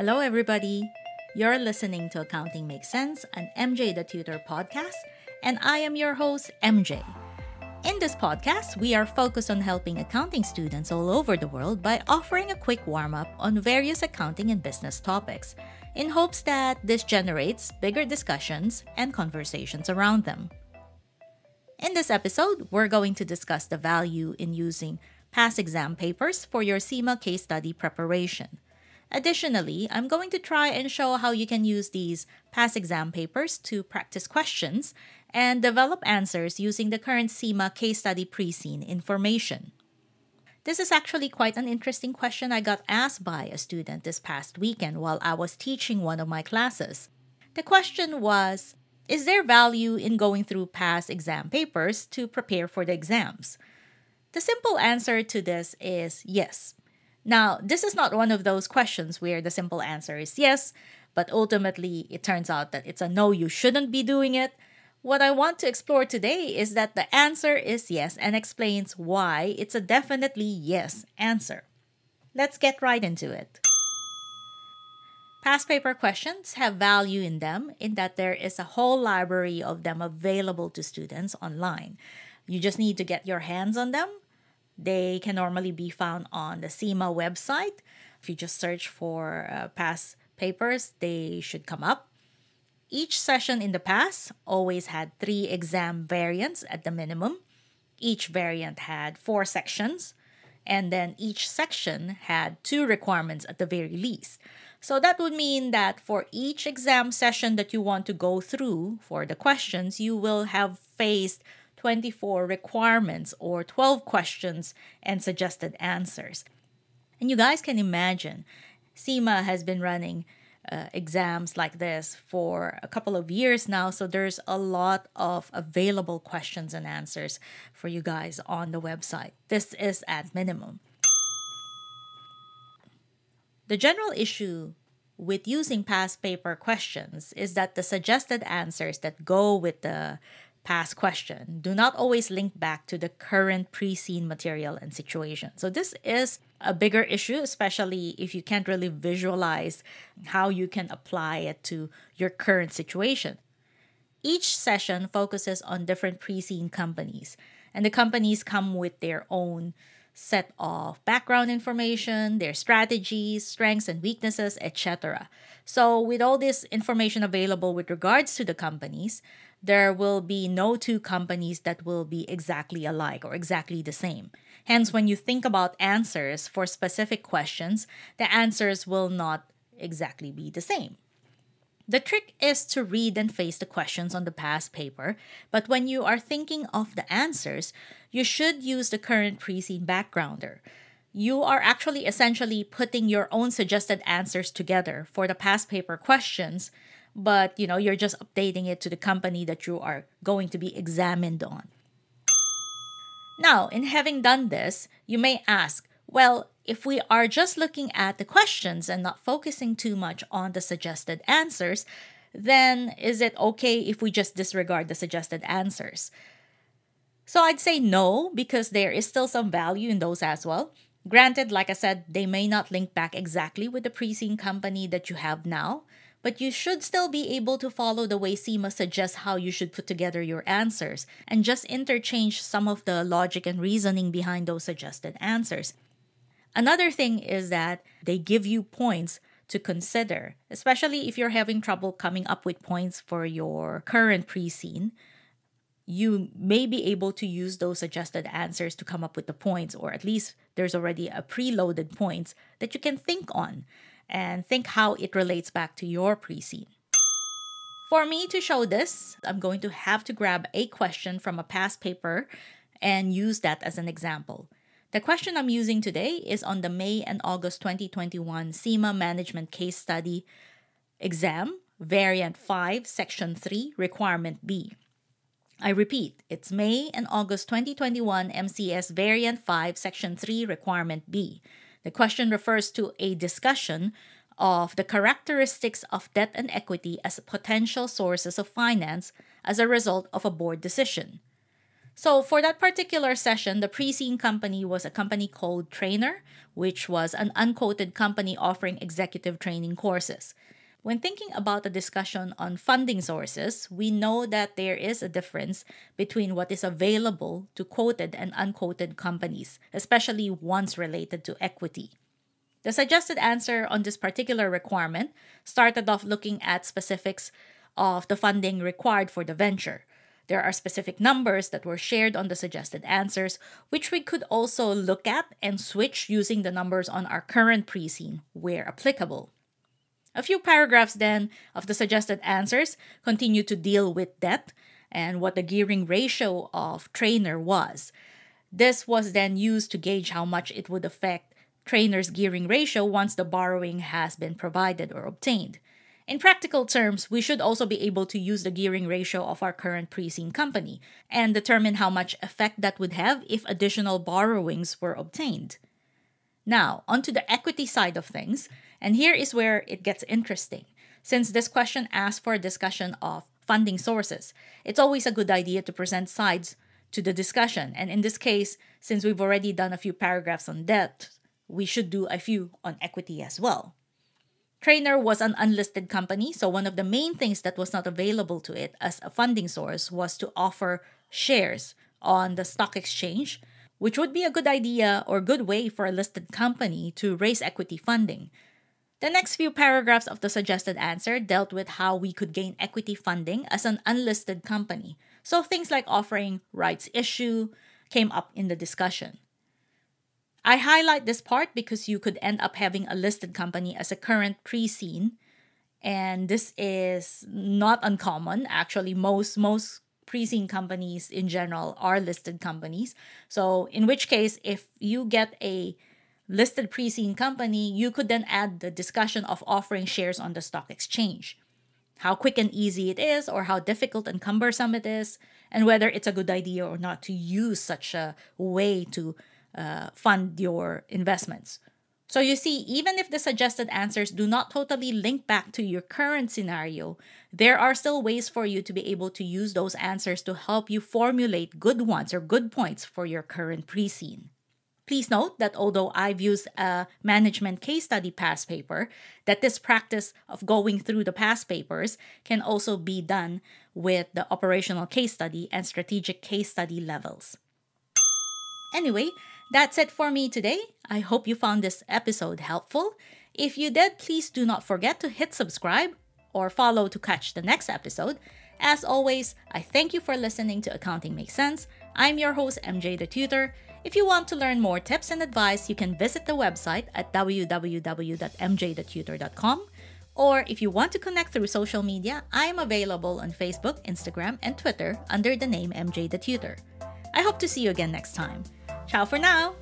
Hello, everybody. You're listening to Accounting Makes Sense, an MJ the Tutor podcast, and I am your host, MJ. In this podcast, we are focused on helping accounting students all over the world by offering a quick warm up on various accounting and business topics, in hopes that this generates bigger discussions and conversations around them. In this episode, we're going to discuss the value in using past exam papers for your CIMA case study preparation. Additionally, I'm going to try and show how you can use these past exam papers to practice questions and develop answers using the current CIMA case study pre-scene information. This is actually quite an interesting question I got asked by a student this past weekend while I was teaching one of my classes. The question was Is there value in going through past exam papers to prepare for the exams? The simple answer to this is yes. Now, this is not one of those questions where the simple answer is yes, but ultimately it turns out that it's a no, you shouldn't be doing it. What I want to explore today is that the answer is yes and explains why it's a definitely yes answer. Let's get right into it. Past paper questions have value in them in that there is a whole library of them available to students online. You just need to get your hands on them they can normally be found on the CIMA website. If you just search for uh, past papers, they should come up. Each session in the past always had three exam variants at the minimum. Each variant had four sections, and then each section had two requirements at the very least. So that would mean that for each exam session that you want to go through for the questions, you will have faced 24 requirements or 12 questions and suggested answers. And you guys can imagine, CIMA has been running uh, exams like this for a couple of years now, so there's a lot of available questions and answers for you guys on the website. This is at minimum. The general issue with using past paper questions is that the suggested answers that go with the past question do not always link back to the current pre-seen material and situation. So this is a bigger issue, especially if you can't really visualize how you can apply it to your current situation. Each session focuses on different pre-seen companies, and the companies come with their own set of background information, their strategies, strengths and weaknesses, etc. So, with all this information available with regards to the companies, there will be no two companies that will be exactly alike or exactly the same. Hence, when you think about answers for specific questions, the answers will not exactly be the same. The trick is to read and face the questions on the past paper, but when you are thinking of the answers, you should use the current pre-seen backgrounder. You are actually essentially putting your own suggested answers together for the past paper questions but you know you're just updating it to the company that you are going to be examined on. Now in having done this you may ask well if we are just looking at the questions and not focusing too much on the suggested answers then is it okay if we just disregard the suggested answers? So i'd say no because there is still some value in those as well. Granted like i said they may not link back exactly with the pre-seen company that you have now but you should still be able to follow the way CIMA suggests how you should put together your answers and just interchange some of the logic and reasoning behind those suggested answers. Another thing is that they give you points to consider, especially if you're having trouble coming up with points for your current pre seen. You may be able to use those suggested answers to come up with the points, or at least there's already a preloaded points that you can think on and think how it relates back to your pre-seen. For me to show this, I'm going to have to grab a question from a past paper and use that as an example. The question I'm using today is on the May and August 2021 CIMA Management Case Study exam, Variant 5, Section 3, Requirement B. I repeat, it's May and August 2021 MCS Variant 5, Section 3, Requirement B. The question refers to a discussion of the characteristics of debt and equity as potential sources of finance as a result of a board decision. So, for that particular session, the pre seen company was a company called Trainer, which was an unquoted company offering executive training courses. When thinking about the discussion on funding sources, we know that there is a difference between what is available to quoted and unquoted companies, especially ones related to equity. The suggested answer on this particular requirement started off looking at specifics of the funding required for the venture. There are specific numbers that were shared on the suggested answers, which we could also look at and switch using the numbers on our current pre-seen where applicable. A few paragraphs then of the suggested answers continue to deal with debt and what the gearing ratio of trainer was. This was then used to gauge how much it would affect trainer's gearing ratio once the borrowing has been provided or obtained. In practical terms, we should also be able to use the gearing ratio of our current pre-seen company and determine how much effect that would have if additional borrowings were obtained. Now, onto the equity side of things, and here is where it gets interesting. Since this question asks for a discussion of funding sources, it's always a good idea to present sides to the discussion. And in this case, since we've already done a few paragraphs on debt, we should do a few on equity as well. Trainer was an unlisted company, so one of the main things that was not available to it as a funding source was to offer shares on the stock exchange, which would be a good idea or good way for a listed company to raise equity funding. The next few paragraphs of the suggested answer dealt with how we could gain equity funding as an unlisted company. So things like offering rights issue came up in the discussion. I highlight this part because you could end up having a listed company as a current pre-seen and this is not uncommon actually most most pre-seen companies in general are listed companies so in which case if you get a listed pre-seen company you could then add the discussion of offering shares on the stock exchange how quick and easy it is or how difficult and cumbersome it is and whether it's a good idea or not to use such a way to uh, fund your investments. So you see, even if the suggested answers do not totally link back to your current scenario, there are still ways for you to be able to use those answers to help you formulate good ones or good points for your current pre-seen. Please note that although I've used a management case study past paper, that this practice of going through the past papers can also be done with the operational case study and strategic case study levels. Anyway, that's it for me today. I hope you found this episode helpful. If you did, please do not forget to hit subscribe or follow to catch the next episode. As always, I thank you for listening to Accounting Makes Sense. I'm your host, MJ the Tutor. If you want to learn more tips and advice, you can visit the website at www.mjthetutor.com. Or if you want to connect through social media, I am available on Facebook, Instagram, and Twitter under the name MJ the Tutor. I hope to see you again next time. Ciao for now!